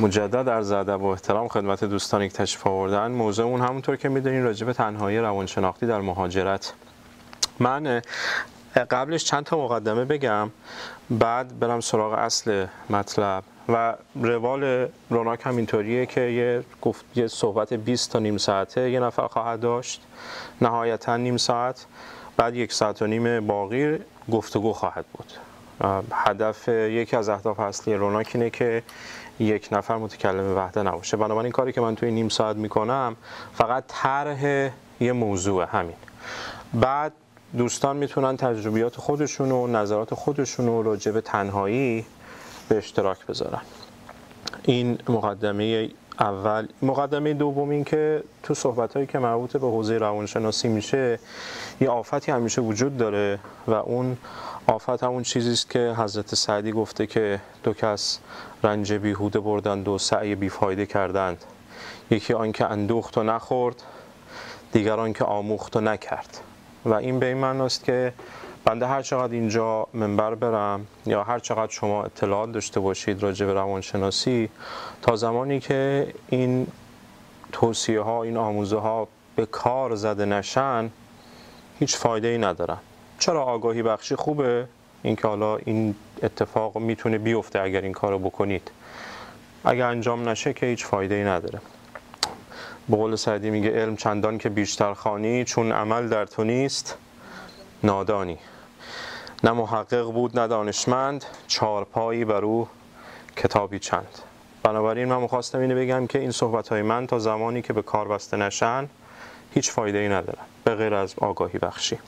مجدد در ادب و احترام خدمت دوستانی که تشریف آوردن. موضوع اون همونطور که می‌دونین راجع به تنهایی روانشناختی در مهاجرت. من قبلش چند تا مقدمه بگم بعد برم سراغ اصل مطلب. و روال روناک هم اینطوریه که یه, گفت یه صحبت 20 تا نیم ساعته یه نفر خواهد داشت. نهایتا نیم ساعت بعد یک ساعت و نیم باقی گفتگو خواهد بود. هدف یکی از اهداف اصلی روناک اینه که یک نفر متکلم وحده نباشه. بنابراین کاری که من توی نیم ساعت می‌کنم فقط طرح یه موضوع همین. بعد دوستان می‌تونن تجربیات خودشون و نظرات خودشون رو راجع به تنهایی به اشتراک بذارن. این مقدمه اول. مقدمه دوم این که تو صحبت هایی که مربوط به حوزه روانشناسی میشه یه آفتی همیشه وجود داره و اون آفت همون چیزی است که حضرت سعدی گفته که دو کس رنج بیهوده بردند و سعی بیفایده کردند. یکی آنکه اندوخت و نخورد دیگر که آموخت و نکرد. و این به این معناست که بنده هر چقدر اینجا منبر برم یا هر چقدر شما اطلاعات داشته باشید راجع به روانشناسی تا زمانی که این توصیه ها این آموزه ها به کار زده نشن هیچ فایده ای ندارن. چرا آگاهی بخشی خوبه؟ اینکه حالا این اتفاق می‌تونه بیفته اگر این کارو بکنید. اگر انجام نشه که هیچ فایده ای نداره. به قول سعدی میگه علم چندان که بیشتر خانی چون عمل در تو نیست نادانی. نه محقق بود نه دانشمند چارپایی بر او کتابی چند. بنابراین من می‌خواستم اینو بگم که این صحبت های من تا زمانی که به کار بسته نشن هیچ فایده ای ندارن به غیر از آگاهی بخشی.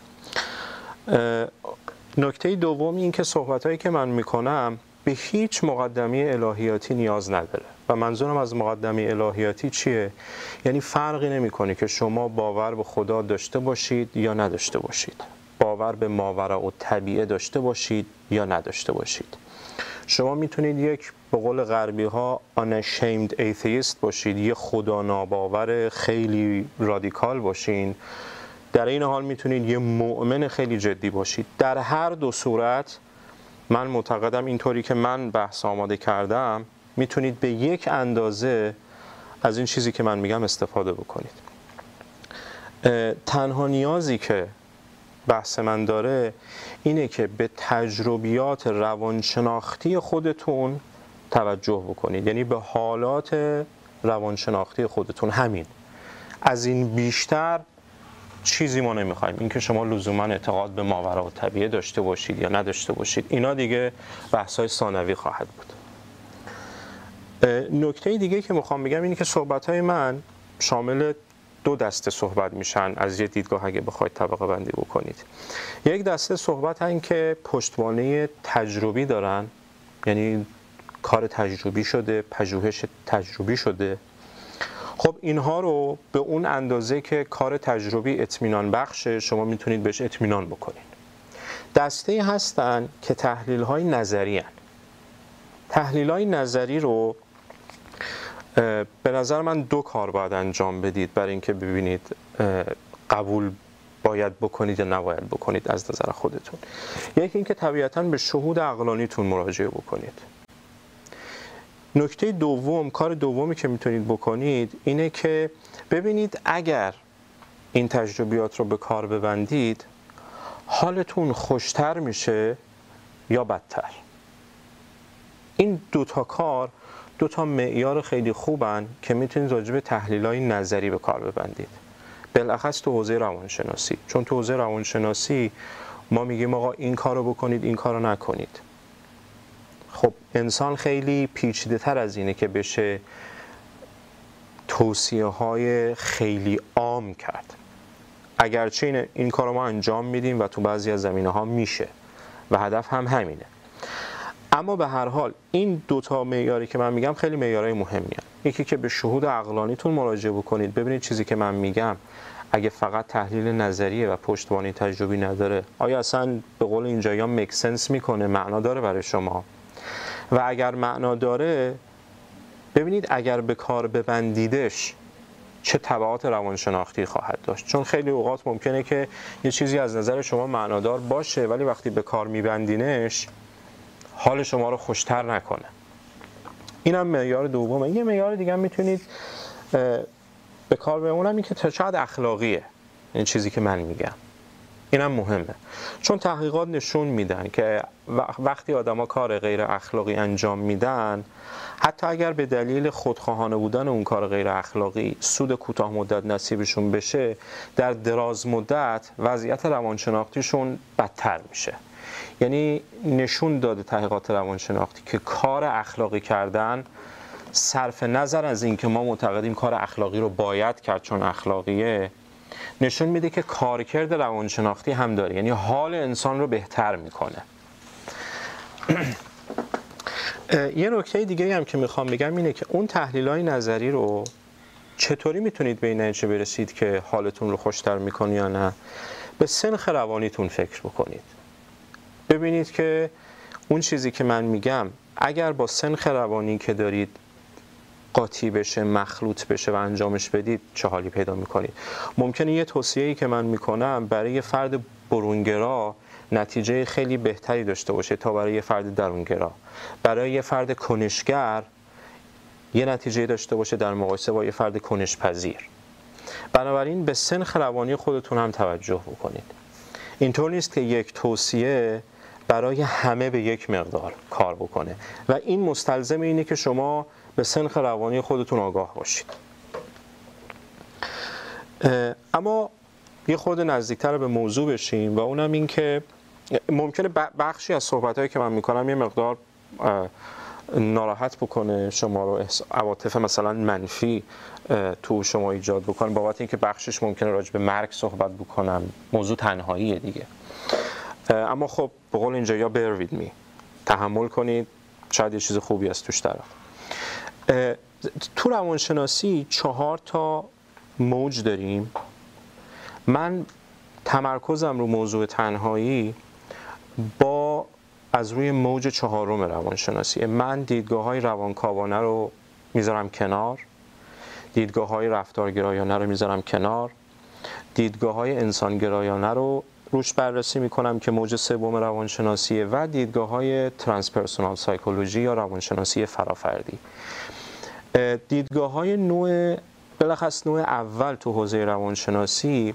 نکته دوم این که صحبت که من می‌کنم به هیچ مقدمی الهیاتی نیاز نداره. و منظورم از مقدمه الهیاتی چیه؟ یعنی فرقی نمی‌کنه که شما باور به خدا داشته باشید یا نداشته باشید. باور به ماورا و طبیعه داشته باشید یا نداشته باشید. شما می‌تونید یک به قول غربی ها unashamed atheist باشید یه خدا ناباور خیلی رادیکال باشین. در این حال می‌تونید یه مؤمن خیلی جدی باشید. در هر دو صورت من معتقدم اینطوری که من بحث آماده کردم می‌تونید به یک اندازه از این چیزی که من میگم استفاده بکنید. تنها نیازی که بحث من داره اینه که به تجربیات روانشناختی خودتون توجه بکنید. یعنی به حالات روانشناختی خودتون. همین. از این بیشتر چیزی ما نمی‌خوایم. اینکه شما لزوما اعتقاد به ماورا و طبیعه داشته باشید یا نداشته باشید اینا دیگه بحث های ثانوی خواهد بود. نکته دیگه که می‌خوام بگم اینه که صحبت های من شامل دو دسته صحبت میشن از یه دیدگاه اگه بخواید طبقه بندی بکنید. یک دسته صحبت هن که پشتوانه تجربی دارن یعنی کار تجربی شده پژوهش تجربی شده. خب اینها رو به اون اندازه که کار تجربی اطمینان بخشه شما می‌تونید بهش اطمینان بکنید. دسته هستن که تحلیل های نظری هن. تحلیل های نظری رو به نظر من دو کار باید انجام بدید برای اینکه ببینید قبول باید بکنید یا نباید بکنید از نظر خودتون. یکی اینکه طبیعتا به شهود عقلانیتون مراجعه بکنید. نکته دوم کار دومی که می‌تونید بکنید اینه که ببینید اگر این تجربیات رو به کار ببندید حالتون خوشتر میشه یا بدتر؟ این دوتا کار دو تا معیار خیلی خوبن که می‌تونید راجع به تحلیل های نظری به کار ببندید. بالاخص تو حوزه روانشناسی. چون تو حوزه روانشناسی ما میگیم آقا این کارو بکنید این کارو نکنید. خب انسان خیلی پیچیده تر از اینه که بشه توصیه های خیلی عام کرد. اگرچه این, این کار ما انجام میدیم و تو بعضی از زمینه ها میشه و هدف هم همینه. اما به هر حال این دوتا معیاری که من میگم خیلی معیارهای مهمی هست. یکی که به شهود عقلانیتون مراجعه بکنید. ببینید چیزی که من میگم اگه فقط تحلیل نظریه و پشتوانی تجربی نداره آیا اصلا به قول اینجا یا مک سنس می‌کنه؟ معنا داره برای شما؟ و اگر معنا داره ببینید اگر به کار ببندیدش چه تبعات روانشناختی خواهد داشت. چون خیلی اوقات ممکنه که یه چیزی از نظر شما معنادار باشه ولی وقتی به کار میبندینش حال شما رو خوشتر نکنه. اینم معیار دومه. یه معیار دیگه می‌تونید به کار بمونم این که شاید اخلاقیه. این چیزی که من میگم. اینم مهمه. چون تحقیقات نشون میدن که وقتی آدما کار غیر اخلاقی انجام میدن حتی اگر به دلیل خودخواهانه بودن اون کار غیر اخلاقی سود کوتاه مدت نصیبشون بشه در دراز مدت وضعیت روانشناختیشون بدتر میشه. یعنی نشون داده تحقیقات روانشناختی که کار اخلاقی کردن صرف نظر از اینکه ما معتقدیم کار اخلاقی رو باید کرد چون اخلاقیه نشون میده که کارکرد روانشناختی هم داره. یعنی حال انسان رو بهتر می‌کنه. یه نکته دیگه هم که می‌خوام بگم اینه که اون تحلیل های نظری رو چطوری می‌تونید به این نتیجه برسید که حالتون رو خوشتر می‌کنه یا نه؟ به سنخ روانیتون فکر بکنید. ببینید که اون چیزی که من میگم اگر با سنخ روانی که دارید قاطی بشه مخلوط بشه و انجامش بدید چه حالی پیدا می‌کنید؟ ممکنه یه توصیه‌ای که من می‌کنم برای فرد برونگرا نتیجه خیلی بهتری داشته باشه تا برای یه فرد درونگرا. برای یه فرد کنشگر یه نتیجه داشته باشه در مقایسه با یه فرد کنشپذیر. بنابراین به سنخ روانی خودتون هم توجه بکنید. اینطور نیست که یک توصیه برای همه به یک مقدار کار بکنه. و این مستلزم اینه که شما به سنخ روانی خودتون آگاه باشید. اما یه خود نزدیکتر به موضوع بشیم و اونم این که ممکنه بخشی از صحبت که من می‌کنم یه مقدار ناراحت بکنه شما رو عواطف مثلا منفی تو شما ایجاد بکنه. بابت اینکه بخشش ممکنه راجع به مرگ صحبت بکنم. موضوع تنهاییه دیگه. اما خب به قول اینجا یا bear می تحمل کنید. شاید یه چیز خوبی از توش طرف. تو روانشناسی چهار تا موج داریم. من تمرکزم رو موضوع تنهایی با از روی موج چهارم روانشناسی. من دیدگاه های روانکاوانه رو می‌ذارم کنار دیدگاه های رفتارگرایانه رو می‌ذارم کنار دیدگاه های انسانگرایانه رو روش بررسی می‌کنم که موج سوم روانشناسیه و دیدگاه های ترانسپرسونال سایکولوژی یا روانشناسی فرافردی. دیدگاه های نوع بلخص نوع اول تو حوزه روانشناسی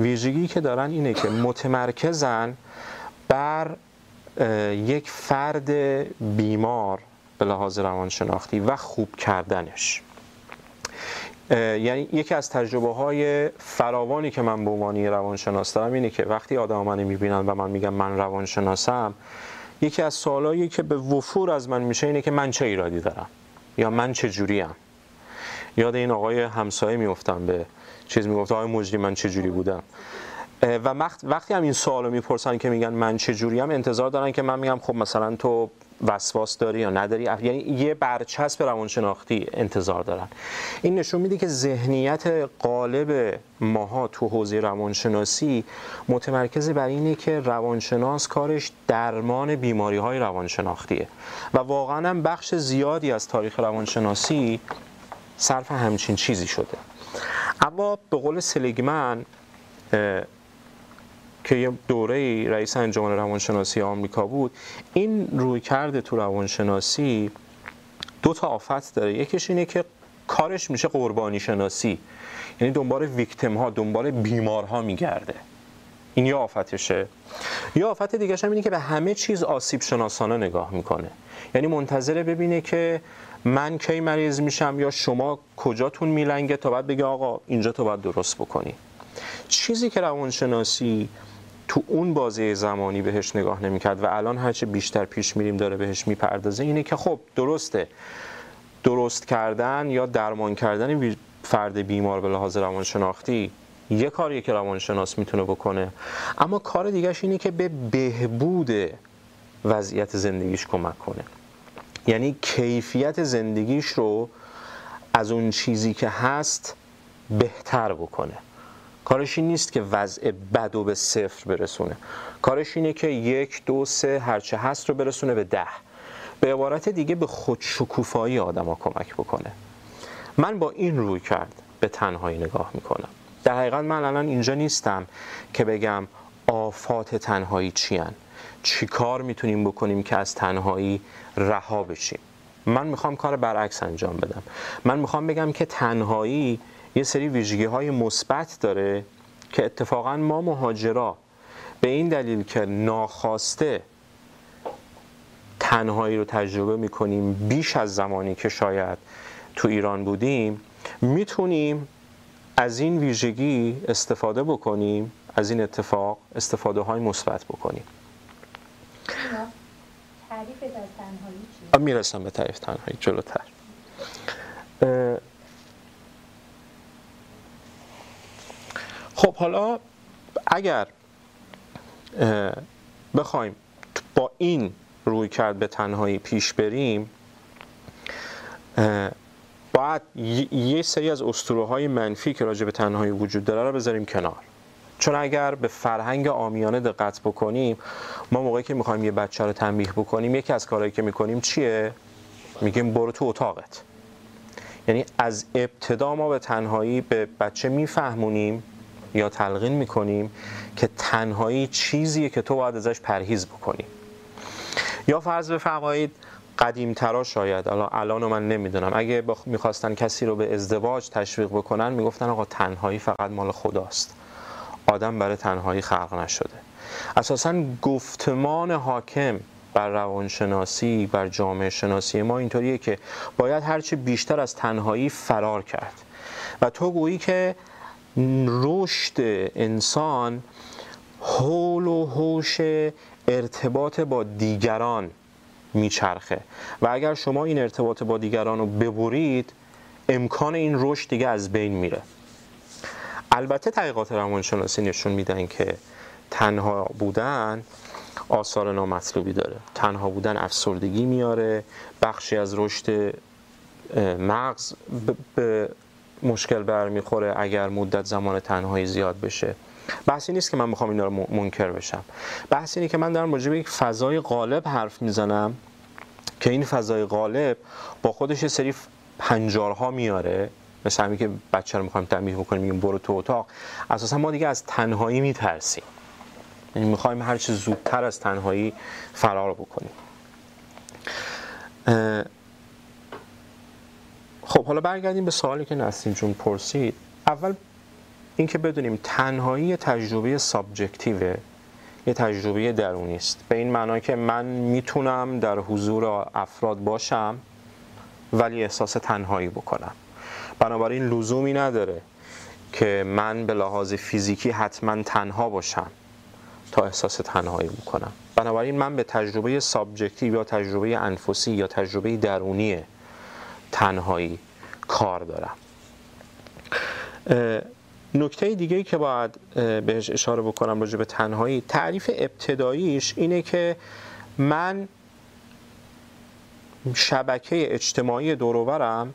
ویژگی که دارن اینه که متمرکزن بر یک فرد بیمار به لحاظ روانشناختی و خوب کردنش. یعنی یکی از تجربه های فراوانی که من به عنوان روانشناس دارم اینه که وقتی آدم منو می‌بینن و من میگم من روانشناسم یکی از سوالایی که به وفور از من میشه اینه که من چه ایرادی دارم؟ یا من چه جوریم؟ یاد این آقای همسایه میفتم به چیز می‌گفت آقای مجری من چه جوری بودم؟ و وقتی هم این سوالو می‌پرسن که میگن من چه جوریم انتظار دارن که من میگم خب مثلا تو وسواس داری یا نداری؟ یعنی یه برچسب روانشناختی انتظار دارن. این نشون میده که ذهنیت قالب ماها تو حوزه روانشناسی متمرکز بر اینه که روانشناس کارش درمان بیماری های روانشناختیه. و واقعا هم بخش زیادی از تاریخ روانشناسی صرف همچین چیزی شده. اما به قول سلیگمن که یه دوره رئیس انجمن روانشناسی آمریکا بود این روی کرده تو روانشناسی دو تا آفت داره. یکیش اینه که کارش میشه قربانی شناسی یعنی دنبال ویکتم ها دنبال بیمارها میگرده. این یه آفتشه. یه آفت دیگه هم اینه که به همه چیز آسیب شناسانه نگاه می‌کنه. یعنی منتظره ببینه که من کی مریض میشم یا شما کجاتون میلنگه تا بعد بگه آقا اینجا تو باید درست بکنی. چیزی که روانشناسی تو اون بازه زمانی بهش نگاه نمی‌کرد و الان هرچه بیشتر پیش میریم داره بهش می‌پردازه اینه که خب درسته. درست کردن یا درمان کردن فرد بیمار به لحاظ روانشناختی یه کاریه که روانشناس می‌تونه بکنه. اما کار دیگهش اینه که به بهبود وضعیت زندگیش کمک کنه. یعنی کیفیت زندگیش رو از اون چیزی که هست بهتر بکنه. کارش این نیست که وضع بد و به صفر برسونه. کارش اینه که یک دو سه هرچه هست رو برسونه به ده. به عبارت دیگه به خودشکوفایی آدما کمک بکنه. من با این روی کرد به تنهایی نگاه می‌کنم. در حقیقت من الان اینجا نیستم که بگم آفات تنهایی چیان چی کار می‌تونیم بکنیم که از تنهایی رها بشیم؟ من می‌خوام کار برعکس انجام بدم. من می‌خوام بگم که تنهایی یه سری ویژگی های مثبت داره که اتفاقا ما مهاجرا به این دلیل که ناخواسته تنهایی رو تجربه می‌کنیم بیش از زمانی که شاید تو ایران بودیم می‌تونیم از این ویژگی استفاده بکنیم از این اتفاق استفاده های مثبت بکنیم تعریف از تنهایی چی؟ می‌رسم به تعریف تنهایی جلوتر خب حالا اگر بخوایم با این روی کرد به تنهایی پیش بریم باید یه سری از اسطوره های منفی که راجع به تنهایی وجود داره رو بذاریم کنار. چون اگر به فرهنگ آمیانه دقت بکنیم ما موقعی که می‌خوایم یه بچه رو تنبیه بکنیم یکی از کارهایی که می‌کنیم چیه؟ میگیم برو تو اتاقت. یعنی از ابتدا ما به تنهایی به بچه میفهمونیم یا تلقین می‌کنیم که تنهایی چیزیه که تو باید ازش پرهیز بکنی. یا فرض بفرمایید قدیمترا شاید الان الان من نمی‌دونم. اگه می‌خواستن کسی رو به ازدواج تشویق بکنن می‌گفتن آقا تنهایی فقط مال خداست. آدم برای تنهایی خلق نشده. اساسا گفتمان حاکم بر روانشناسی بر جامعه شناسی ما اینطوریه که باید هرچی بیشتر از تنهایی فرار کرد. و تو گویی که رشد انسان حول و حوش ارتباط با دیگران میچرخه. و اگر شما این ارتباط با دیگران رو ببرید امکان این رشد دیگه از بین میره. البته تحقیقات روانشناسی نشون میدن که تنها بودن آثار نامطلوبی داره. تنها بودن افسردگی میاره. بخشی از رشد مغز به مشکل برمیخوره اگر مدت زمان تنهایی زیاد بشه. بحثی نیست که من می‌خوام اینا رو منکر بشم. بحث اینه که من دارم راجع به یک فضای غالب حرف می‌زنم که این فضای غالب با خودش سری پنجارها میاره. مثل همین که بچه رو می‌خوایم تنبیه بکنیم میگیم برو تو اتاق. اساسا ما دیگه از تنهایی میترسیم. یعنی می‌خوایم هر چه زودتر از تنهایی فرار بکنیم. خب حالا برگردیم به سوالی که نسیم جون پرسید. اول اینکه بدونیم تنهایی تجربه سابجکتیوه یه تجربه درونی است. به این معنا که من می‌تونم در حضور افراد باشم ولی احساس تنهایی بکنم. بنابراین لزومی نداره که من به لحاظ فیزیکی حتما تنها باشم تا احساس تنهایی بکنم. بنابراین من به تجربه سابجکتیو یا تجربه انفسی یا تجربه درونی تنهایی کار دارم. نکته دیگه که باید بهش اشاره بکنم راجع به تنهایی تعریف ابتداییش اینه که من شبکه اجتماعی دوروبرم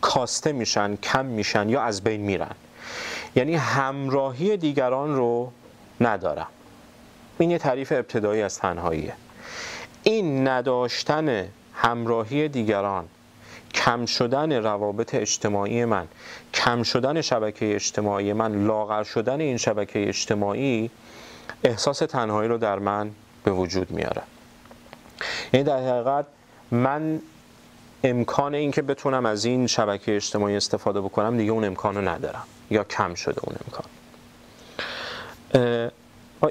کاسته میشن کم میشن یا از بین میرن. یعنی همراهی دیگران رو ندارم. این یه تعریف ابتدایی از تنهاییه. این نداشتن همراهی دیگران کم شدن روابط اجتماعی من کم شدن شبکه اجتماعی من لاغر شدن این شبکه اجتماعی احساس تنهایی رو در من به وجود میاره. یعنی در حقیقت من امکان این که بتونم از این شبکه اجتماعی استفاده بکنم دیگه اون امکان رو ندارم یا کم شده اون امکان.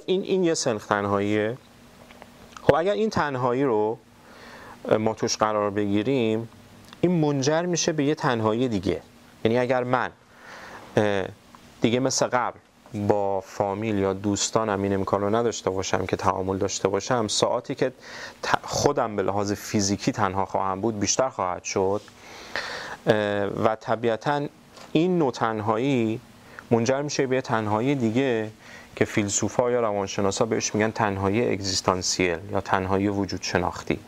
این, این یه سنخ تنهاییه. خب اگر این تنهایی رو ما توش قرار بگیریم این منجر میشه به یه تنهایی دیگه. یعنی اگر من دیگه مثل قبل با فامیل یا دوستانم این امکان رو نداشته باشم که تعامل داشته باشم ساعتی که خودم به لحاظ فیزیکی تنها خواهم بود بیشتر خواهد شد. و طبیعتا این نوع تنهایی منجر میشه به تنهایی دیگه که فیلسوفا یا روانشناسا بهش میگن تنهایی اگزیستانسیل یا تنهایی وجود شناختی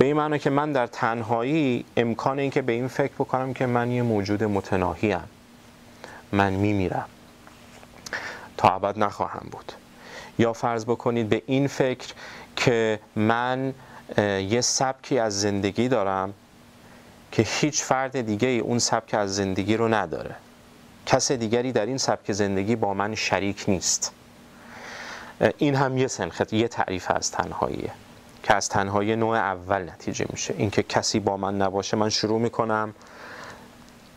به این معنی که من در تنهایی امکان این که به این فکر بکنم که من یه موجود متناهی هم. من میمیرم. تا ابد نخواهم بود. یا فرض بکنید به این فکر که من یه سبکی از زندگی دارم که هیچ فرد دیگه اون سبک از زندگی رو نداره. کس دیگری در این سبک زندگی با من شریک نیست. این هم یه سنخت یه تعریف از تنهاییه. که از تنهایی نوع اول نتیجه میشه. اینکه کسی با من نباشه من شروع می‌کنم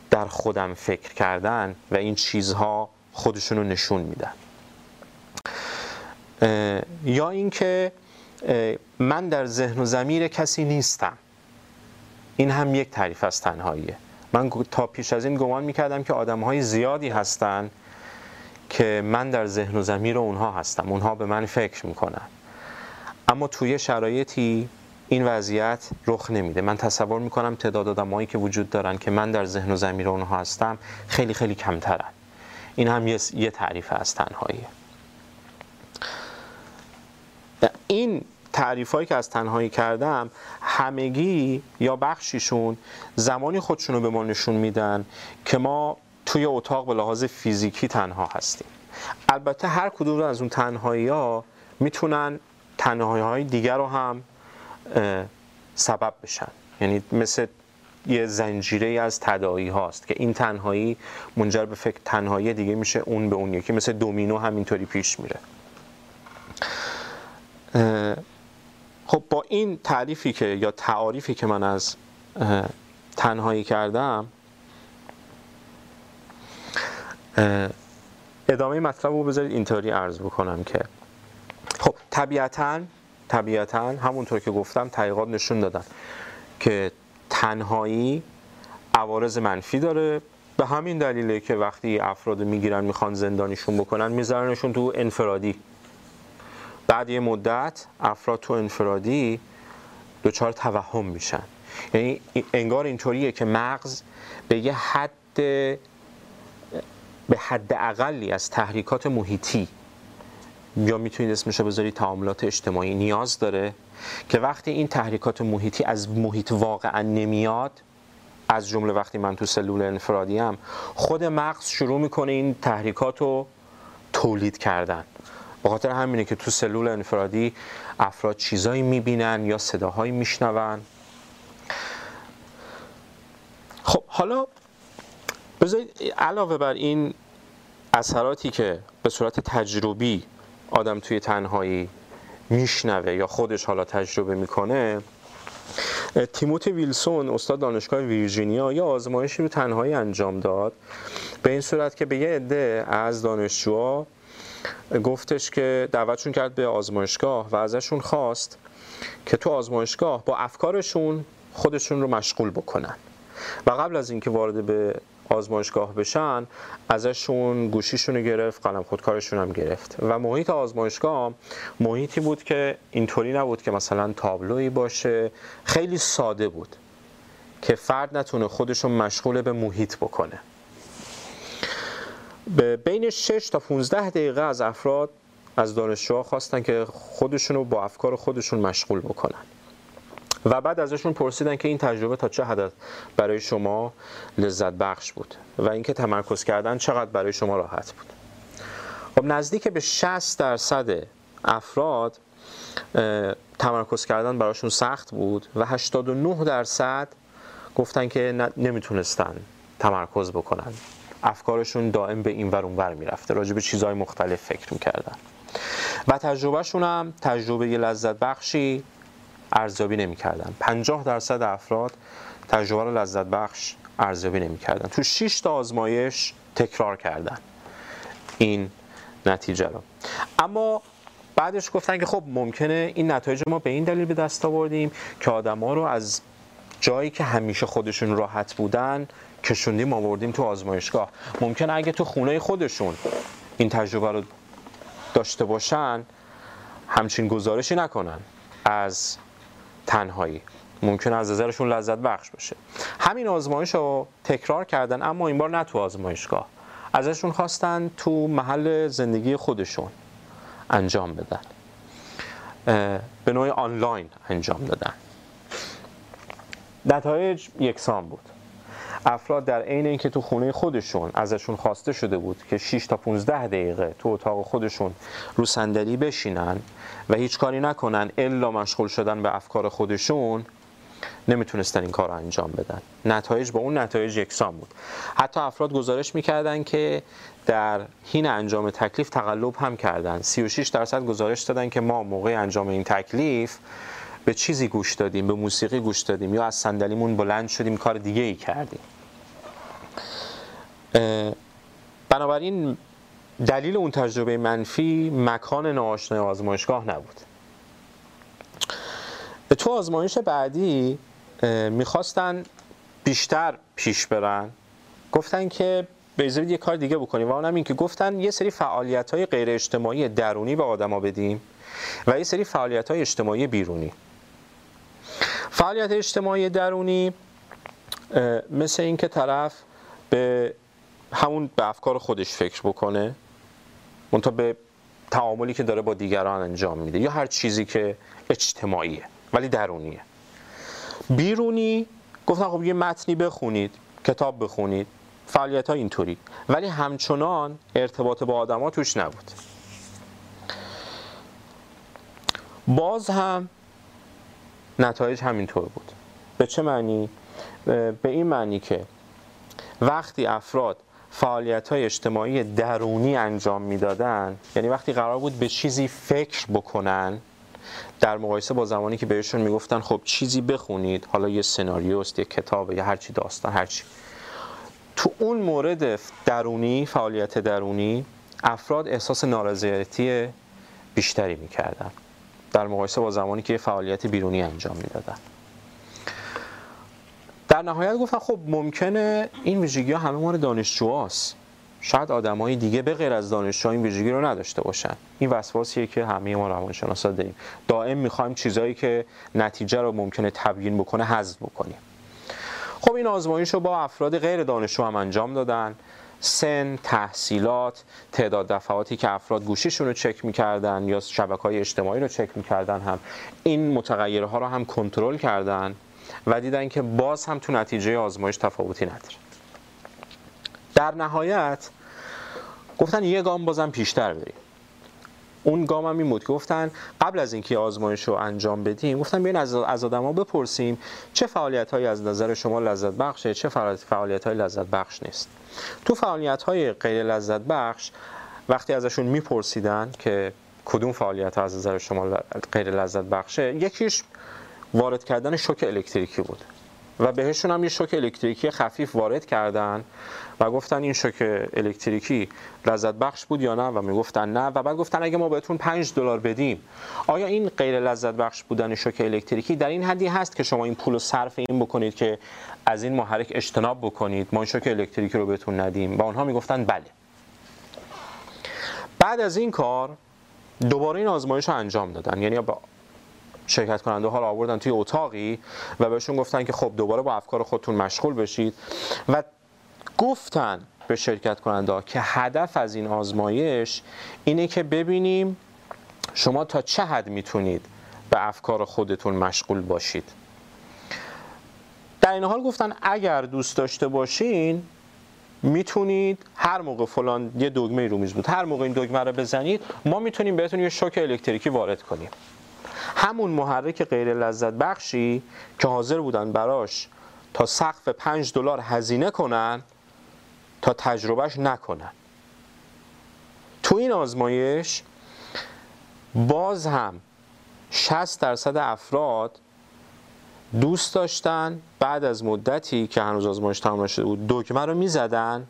در خودم فکر کردن و این چیزها خودشون رو نشون میدن. یا اینکه من در ذهن و ضمیر کسی نیستم. این هم یک تعریف از تنهاییه. من تا پیش از این گمان می‌کردم که آدم های زیادی هستن که من در ذهن و ضمیر اونها هستم. اونها به من فکر می‌کنن. اما توی شرایطی این وضعیت رخ نمیده. من تصور می‌کنم تعداد آدمایی که وجود دارن که من در ذهن و ضمیر اونها هستم خیلی خیلی کمترن. این هم یه, تعریف از تنهاییه. این تعریف هایی که از تنهایی کردم همگی یا بخشیشون زمانی خودشون رو به ما نشون میدن که ما توی اتاق به لحاظ فیزیکی تنها هستیم. البته هر کدوم از اون تنهایی ها می‌تونن تنهایی های دیگر رو هم سبب بشن. یعنی مثل یه زنجیره از تدایی هاست که این تنهایی منجر به فکر تنهایی دیگه میشه اون به اون یکی. مثل دومینو همینطوری پیش میره. خب با این تعریفی که یا تعاریفی که من از تنهایی کردم ادامه مطلب رو بذارید اینطوری عرض بکنم که طبیعتا طبیعتا همونطور که گفتم تحقیقات نشون دادن که تنهایی عوارض منفی داره. به همین دلیله که وقتی افراد می‌گیرن می‌خوان زندانیشون بکنن میذارنشون تو انفرادی. بعد یه مدت افراد تو انفرادی دچار توهم میشن. یعنی انگار اینطوریه که مغز به یه حد به حد اقلی از تحریکات محیطی یا می‌تونید اسمش رو بذارید تعاملات اجتماعی نیاز داره که وقتی این تحریکات محیطی از محیط واقعا نمیاد از جمله وقتی من تو سلول انفرادی هم خود مغز شروع می‌کنه این تحریکات رو تولید کردن. به خاطر همینه که تو سلول انفرادی افراد چیزایی می‌بینن یا صداهایی میشنون. خب حالا بذارید علاوه بر این اثراتی که به صورت تجربی آدم توی تنهایی میشنوه یا خودش حالا تجربه می‌کنه تیموتی ویلسون استاد دانشگاه ویرجینیا یه آزمایشی رو تنهایی انجام داد. به این صورت که به یه عده از دانشجوها گفتش که دعوتشون کرد به آزمایشگاه و ازشون خواست که تو آزمایشگاه با افکارشون خودشون رو مشغول بکنن. و قبل از اینکه وارد به آزمایشگاه بشن ازشون گوشیشون رو گرفت قلم خودکارشون هم گرفت. و محیط آزمایشگاه محیطی بود که اینطوری نبود که مثلا تابلویی باشه. خیلی ساده بود که فرد نتونه خودشون مشغول به محیط بکنه. به بین 6 تا 15 دقیقه از افراد از دانشجوها خواستن که خودشون رو با افکار خودشون مشغول بکنن. و بعد ازشون پرسیدن که این تجربه تا چه حد برای شما لذت بخش بود و اینکه تمرکز کردن چقدر برای شما راحت بود. خب نزدیک به 60 درصد افراد تمرکز کردن براشون سخت بود و 89 درصد گفتن که نمی‌تونستن تمرکز بکنن. افکارشون دائم به این ور ور می‌رفته راجع به چیزهای مختلف فکر می‌کردن. و تجربهشون هم تجربه لذت بخشی ارزیابی نمی‌کردن. 50 درصد افراد تجربه لذت بخش ارزیابی نمی‌کردن. تو 6 تا آزمایش تکرار کردن این نتیجه رو. اما بعدش گفتن که خب ممکنه این نتایج ما به این دلیل به دست آوردیم که آدما رو از جایی که همیشه خودشون راحت بودن کشوندیم آوردیم تو آزمایشگاه. ممکنه اگه تو خونه خودشون این تجربه رو داشته باشن همچین گزارشی نکنن. از تنهایی. ممکن از نظرشون لذت بخش باشه. همین آزمایش رو تکرار کردن اما این بار نه تو آزمایشگاه. ازشون خواستن تو محل زندگی خودشون انجام بدن. به نوع آنلاین انجام دادن. نتایج یکسان بود. افراد در عین اینکه تو خونه خودشون ازشون خواسته شده بود که 6 تا 15 دقیقه تو اتاق خودشون رو صندلی بشینن و هیچ کاری نکنن الا مشغول شدن به افکار خودشون نمی‌تونستن این کار رو انجام بدن. نتایج با اون نتایج یکسان بود. حتی افراد گزارش می‌کردن که در حین انجام تکلیف تقلب هم کردن. 36 درصد گزارش دادن که ما موقع انجام این تکلیف به چیزی گوش دادیم به موسیقی گوش دادیم یا از صندلیمون بلند شدیم کار دیگه ای کردیم. بنابراین دلیل اون تجربه منفی مکان ناآشنای آزمایشگاه نبود. تو آزمایش بعدی می‌خواستن بیشتر پیش برن. گفتن که به یه کار دیگه بکنیم. و اونم این که گفتن یه سری فعالیت های غیر اجتماعی درونی به آدما بدیم و یه سری فعالیت های اجتماعی بیرونی. فعالیت اجتماعی درونی مثل اینکه طرف به همون به افکار خودش فکر بکنه منتها به تعاملی که داره با دیگران انجام میده یا هر چیزی که اجتماعیه ولی درونیه. بیرونی گفتن خب یه متنی بخونید کتاب بخونید فعالیت ها اینطوری ولی همچنان ارتباط با آدما توش نبود. باز هم نتایج همینطور بود. به چه معنی؟ به این معنی که وقتی افراد فعالیت های اجتماعی درونی انجام می‌دادن. یعنی وقتی قرار بود به چیزی فکر بکنن در مقایسه با زمانی که بهشون می‌گفتن خب چیزی بخونید. حالا یه سناریوست یه کتاب یا هرچی داستان هرچی تو اون مورد درونی فعالیت درونی افراد احساس نارضایتی بیشتری می‌کردن. در مقایسه با زمانی که فعالیت بیرونی انجام می‌دادن. در نهایت گفتن خب ممکنه این ویژگی ها همه مال دانشجوهاست. شاید آدمای دیگه به غیر از دانشجو این ویژگی رو نداشته باشن. این وسواسیه که همه ما روانشناسا داریم. دائم می‌خوایم چیزایی که نتیجه رو ممکنه تبیین بکنه حذف بکنیم. خب این آزمایش رو با افراد غیر دانشجو هم انجام دادن. سن، تحصیلات، تعداد دفعاتی که افراد گوشیشون رو چک می‌کردن یا شبکه های اجتماعی رو چک می‌کردن هم. این متغیرها رو هم کنترل کردن. و دیدن که باز هم تو نتیجه آزمایش تفاوتی نداره. در نهایت گفتن یه گام بازم پیشتر بریم. اون گام هم این بود. گفتن قبل از اینکه آزمایش رو انجام بدیم گفتن بیاین از از بپرسیم چه فعالیت هایی از نظر شما لذت بخشه چه فعالیت های لذت بخش نیست. تو فعالیت های غیر لذت بخش وقتی ازشون میپرسیدن که کدوم فعالیت از نظر شما غیر لذت بخشه یکیش وارد کردن شوک الکتریکی بود. و بهشون هم یه شوک الکتریکی خفیف وارد کردن و گفتن این شوک الکتریکی لذت بخش بود یا نه؟ و می‌گفتن نه. و بعد گفتن اگه ما بهتون 5 دلار بدیم آیا این غیر لذت بخش بودن شوک الکتریکی در این حدی هست که شما این پول رو صرف این بکنید که از این محرک اجتناب بکنید؟ ما این شوک الکتریکی رو بهتون ندیم. و آنها می‌گفتن بله. بعد از این کار دوباره این آزمایش رو انجام دادن. یعنی شرکت کننده ها رو آوردن توی اتاقی و بهشون گفتن که خب دوباره با افکار خودتون مشغول بشید. و گفتن به شرکت کننده ها که هدف از این آزمایش اینه که ببینیم شما تا چه حد می‌تونید به افکار خودتون مشغول باشید. در این حال گفتن اگر دوست داشته باشین می‌تونید هر موقع فلان یه دگمه رو میز بود هر موقع این دگمه رو بزنید ما می‌تونیم بهتون یه شوک الکتریکی وارد کنیم. همون محرک غیر لذت بخشی که حاضر بودن براش تا سقف 5 دلار هزینه کنن تا تجربهش نکنن. تو این آزمایش باز هم 60 درصد افراد دوست داشتن بعد از مدتی که هنوز آزمایش تمام نشده بود دکمه رو می‌زدن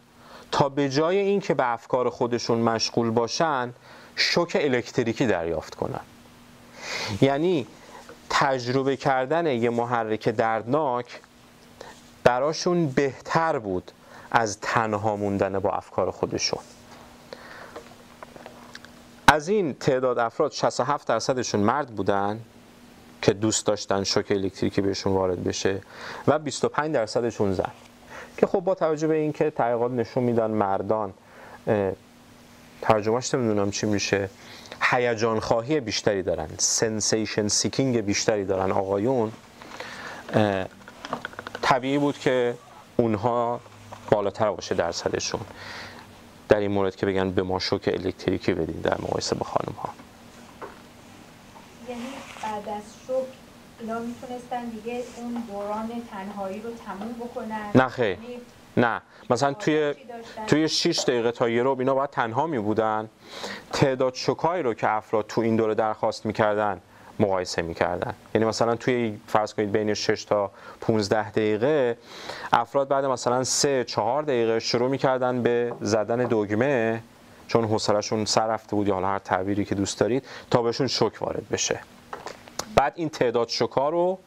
تا به جای اینکه به افکار خودشون مشغول باشن شوک الکتریکی دریافت کنن. یعنی تجربه کردن یه محرک دردناک براشون بهتر بود از تنها موندن با افکار خودشون. از این تعداد افراد 67 درصدشون مرد بودن که دوست داشتن شوک الکتریکی بهشون وارد بشه و 25 درصدشون زن. که خب با توجه به اینکه تحقیقات نشون میدن مردان ترجمهش نمی‌دونم چی میشه. هیجان خواهی بیشتری دارن sensation seeking بیشتری دارن. آقایون طبیعی بود که اونها بالاتر باشه درصدشون. در این مورد که بگن به ما شوک الکتریکی بدین در مقایسه با خانم ها یعنی بعد از شوک اینا می‌تونستن دیگه اون دوران تنهایی رو تموم بکنن؟ نه خیلی نه. مثلا توی توی 6 دقیقه تا یه رو اینا باید تنها می بودن تعداد شکایی رو که افراد تو این دوره درخواست می‌کردن مقایسه می‌کردن. یعنی مثلا توی فرض کنید بین 6 تا 15 دقیقه افراد بعد مثلا 3 4 دقیقه شروع می‌کردن به زدن دگمه چون حوصلهشون سر رفته بود یا حالا هر تعبیری که دوست دارید تا بهشون شوک وارد بشه. بعد این تعداد شوکا رو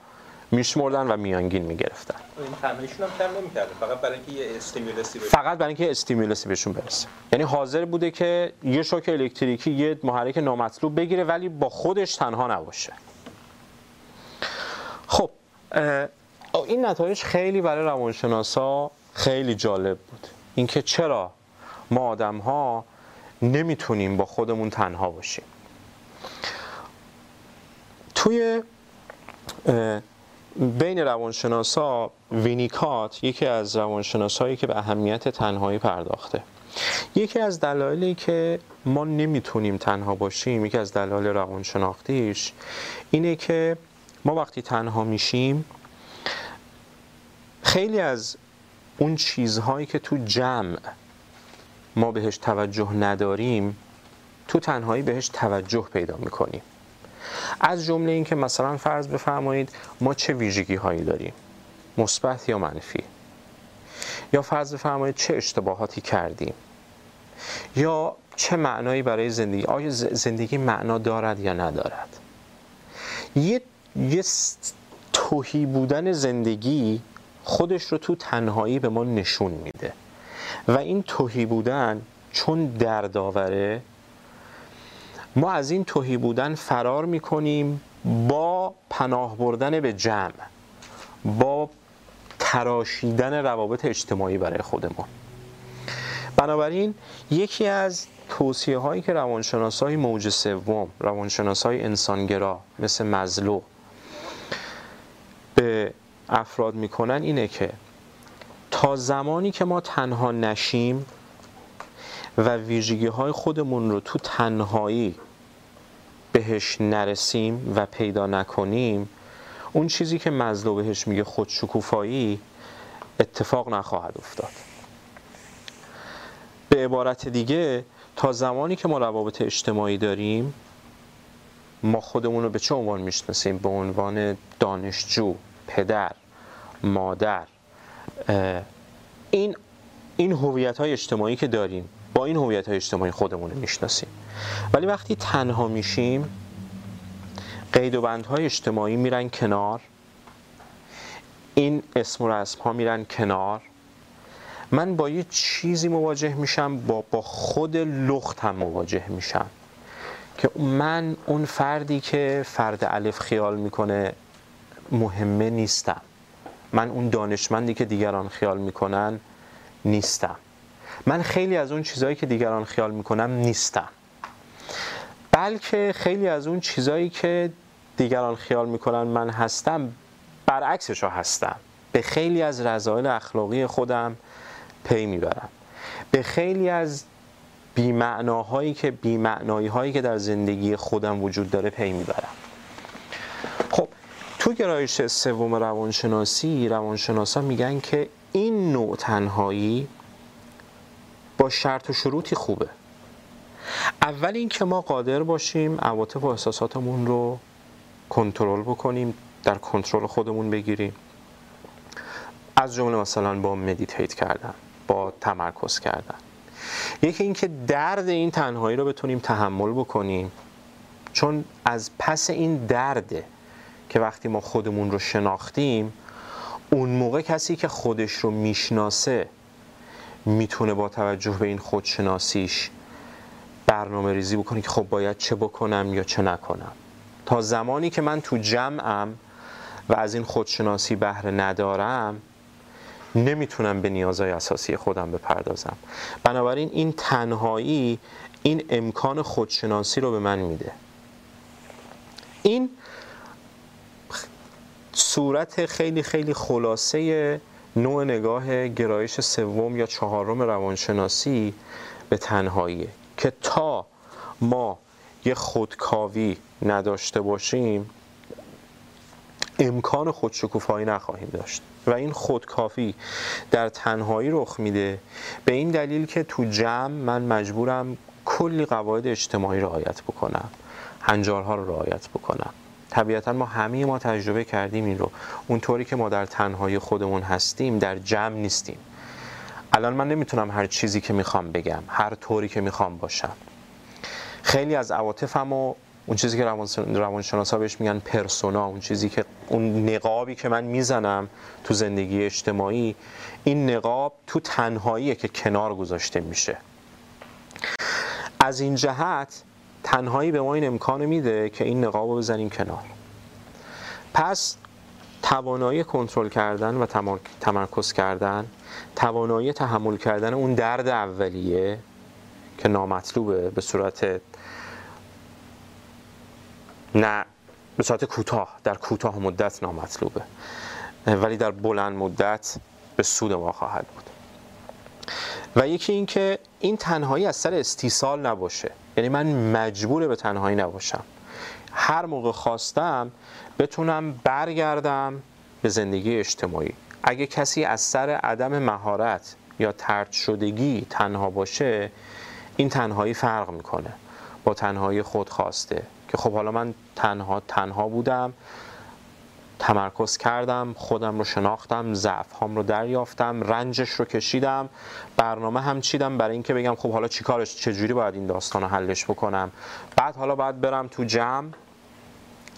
میشمردن و میانگین می‌گرفتن. این هم کم نمی‌کرده فقط برای اینکه یه استیمولسی فقط برای اینکه استیمولسی بهشون برسه. یعنی حاضر بوده که یه شوک الکتریکی یه محرک نامطلوب بگیره ولی با خودش تنها نباشه. خب این نتایج خیلی برای روانشناسا خیلی جالب بود. اینکه چرا ما آدم ها نمی‌تونیم با خودمون تنها باشیم. توی بین روانشناسا وینیکات یکی از روانشناسایی که به اهمیت تنهایی پرداخته. یکی از دلایلی که ما نمی‌تونیم تنها باشیم یکی از دلایل روانشناختیش اینه که ما وقتی تنها میشیم خیلی از اون چیزهایی که تو جمع ما بهش توجه نداریم تو تنهایی بهش توجه پیدا می‌کنیم. از جمله این که مثلا فرض بفرمایید ما چه ویژگی هایی داریم؟ مثبت یا منفی؟ یا فرض بفرمایید چه اشتباهاتی کردیم؟ یا چه معنایی برای زندگی؟ آیا زندگی معنا دارد یا ندارد؟ یه یه تهی بودن زندگی خودش رو تو تنهایی به ما نشون میده. و این تهی بودن چون دردآوره ما از این توهی بودن فرار می‌کنیم با پناه بردن به جمع با تراشیدن روابط اجتماعی برای خودمون. بنابراین یکی از توصیه هایی که روانشناسای موج سوم روانشناسای انسانگرا مثل مزلو به افراد می‌کنن اینه که تا زمانی که ما تنها نشیم و ویژگی های خودمون رو تو تنهایی بهش نرسیم و پیدا نکنیم اون چیزی که مزلو بهش میگه خودشکوفایی اتفاق نخواهد افتاد. به عبارت دیگه تا زمانی که ما روابط اجتماعی داریم ما خودمون رو به چه عنوان می‌شناسیم؟ به عنوان دانشجو پدر مادر این این هویت های اجتماعی که داریم با این هویت های اجتماعی خودمون رو می‌شناسیم. ولی وقتی تنها میشیم قید و بندهای اجتماعی میرن کنار این اسم و رسم ها میرن کنار من با یه چیزی مواجه میشم با با خود لخت هم مواجه میشم که من اون فردی که فرد الف خیال می‌کنه مهمه نیستم. من اون دانشمندی که دیگران خیال می‌کنن نیستم. من خیلی از اون چیزهایی که دیگران خیال می‌کنم نیستم. بلکه خیلی از اون چیزهایی که دیگران خیال می‌کنن من هستم برعکسش ها هستم. به خیلی از رضایل اخلاقی خودم پی می‌برم. به خیلی از بیمعناهایی که بیمعنایی هایی که در زندگی خودم وجود داره پی می‌برم. خب تو گرایش سوم روانشناسی روانشناسا میگن که این نوع تنهایی با شرط و شروطی خوبه. اول اینکه ما قادر باشیم عواطف و احساساتمون رو کنترل بکنیم در کنترل خودمون بگیریم. از جمله مثلا با مدیتیت کردن با تمرکز کردن. یکی اینکه درد این تنهایی رو بتونیم تحمل بکنیم. چون از پس این درده که وقتی ما خودمون رو شناختیم اون موقع کسی که خودش رو می‌شناسه می‌تونه با توجه به این خودشناسیش برنامه ریزی بکنه که خب باید چه بکنم یا چه نکنم. تا زمانی که من تو جمعم و از این خودشناسی بهره ندارم نمی‌تونم به نیازهای اساسی خودم بپردازم. بنابراین این تنهایی این امکان خودشناسی رو به من میده. این صورت خیلی خیلی خلاصه نوع نگاه گرایش سوم یا چهارم روانشناسی به تنهاییه. که تا ما یه خودکاوی نداشته باشیم امکان خودشکوفایی نخواهیم داشت. و این خودکافی در تنهایی رخ میده به این دلیل که تو جمع من مجبورم کلی قواعد اجتماعی رعایت بکنم هنجارها رو رعایت بکنم. طبیعتا ما همه ما تجربه کردیم این رو. اونطوری که ما در تنهایی خودمون هستیم در جمع نیستیم. الان من نمی‌تونم هر چیزی که می‌خوام بگم هر طوری که می‌خوام باشم. خیلی از عواطفم و اون چیزی که روانشناسا بهش میگن پرسونا اون چیزی که اون نقابی که من می‌زنم تو زندگی اجتماعی این نقاب تو تنهاییه که کنار گذاشته میشه. از این جهت تنهایی به ما این امکان میده که این نقاب رو بزنیم کنار. پس توانایی کنترل کردن و تمرکز کردن توانایی تحمل کردن اون درد اولیه که نامطلوبه به صورت نه به صورت کوتاه در کوتاه مدت نامطلوبه. ولی در بلند مدت به سود ما خواهد بود. و یکی این که این تنهایی از سر استیصال نباشه. یعنی من مجبور به تنهایی نباشم. هر موقع خواستم بتونم برگردم به زندگی اجتماعی. اگه کسی از سر عدم مهارت یا ترد شدگی تنها باشه این تنهایی فرق می‌کنه. با تنهایی خود خواسته. که خب حالا من تنها تنها بودم تمرکز کردم خودم رو شناختم ضعف هام رو دریافتم رنجش رو کشیدم برنامه هم چیدم برای اینکه بگم خب حالا چیکارش چجوری باید این داستان رو حلش بکنم. بعد حالا باید برم تو جمع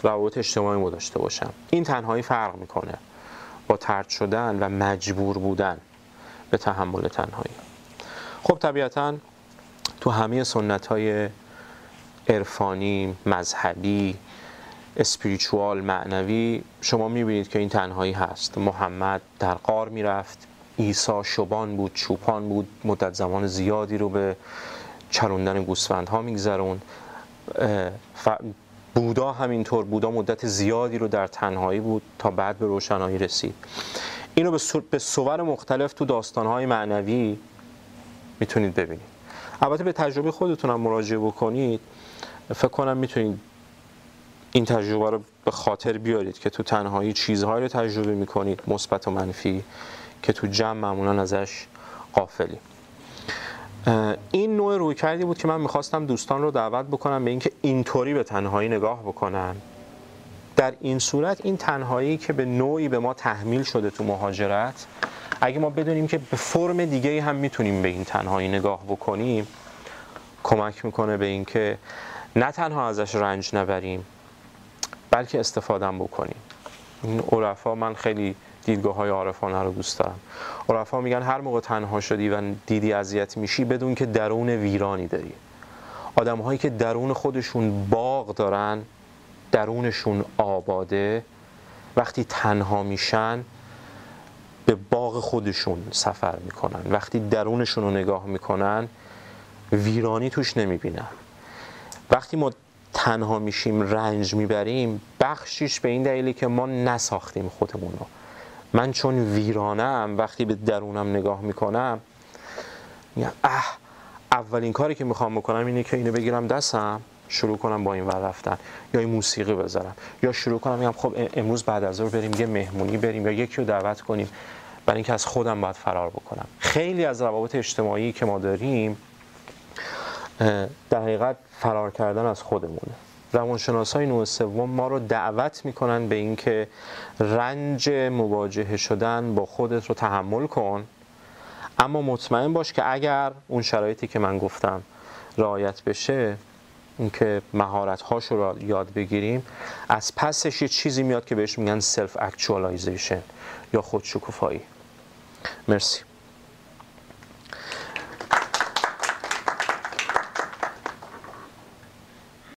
روابط اجتماعی داشته باشم. این تنهایی فرق می‌کنه. با ترد شدن و مجبور بودن به تحمل تنهایی. خب طبیعتا تو همه سنت های عرفانی مذهبی اسپریچوال معنوی شما می‌بینید که این تنهایی هست. محمد در قار می‌رفت عیسی شبان بود چوپان بود مدت زمان زیادی رو به چروندن گوسفندها میگذروند. بودا همینطور بودا مدت زیادی رو در تنهایی بود تا بعد به روشنایی رسید. اینو به صور مختلف تو داستانهای معنوی می‌تونید ببینید. البته به تجربه خودتونم مراجعه بکنید. فکر کنم می‌تونید این تجربه رو به خاطر بیارید که تو تنهایی چیزهایی رو تجربه می‌کنید مثبت و منفی که تو جمع معمولا ازش قافلی این نوع روی کردی بود که من می‌خواستم دوستان رو دعوت بکنم به اینکه اینطوری به تنهایی نگاه بکنن. در این صورت این تنهایی که به نوعی به ما تحمیل شده تو مهاجرت اگه ما بدونیم که به فرم دیگه هم می‌تونیم به این تنهایی نگاه بکنیم کمک می‌کنه به اینکه نه تنها ازش رنج نبریم بلکه استفاده بکنیم. این عرفا من خیلی دیدگاه های عارفانه رو دوست دارم. عرفا میگن هر موقع تنها شدی و دیدی اذیت میشی بدون که درون ویرانی داری. آدم هایی که درون خودشون باغ دارن درونشون آباده وقتی تنها میشن به باغ خودشون سفر می‌کنن. وقتی درونشون رو نگاه می‌کنن ویرانی توش نمی‌بینن. وقتی ما تنها میشیم رنج می‌بریم بخشیش به این دلیلی که ما نساختیم خودمون رو. من چون ویرانم وقتی به درونم نگاه می‌کنم میگم اه اولین کاری که می‌خوام بکنم اینه که اینو بگیرم دستم شروع کنم با این ور رفتن. یا این موسیقی بذارم. یا شروع کنم میگم خب امروز بعد از ظهر بریم یه مهمونی بریم یا یکی رو دعوت کنیم. برای اینکه از خودم باید فرار بکنم. خیلی از روابط اجتماعی که ما داریم در حقیقت فرار کردن از خودمونه. روانشناس های نوع سوم ما رو دعوت می‌کنن به اینکه رنج مواجهه شدن با خودت رو تحمل کن. اما مطمئن باش که اگر اون شرایطی که من گفتم رعایت بشه اینکه مهارت هاش رو یاد بگیریم از پسش یه چیزی میاد که بهش میگن self actualization یا خودشکوفایی. مرسی.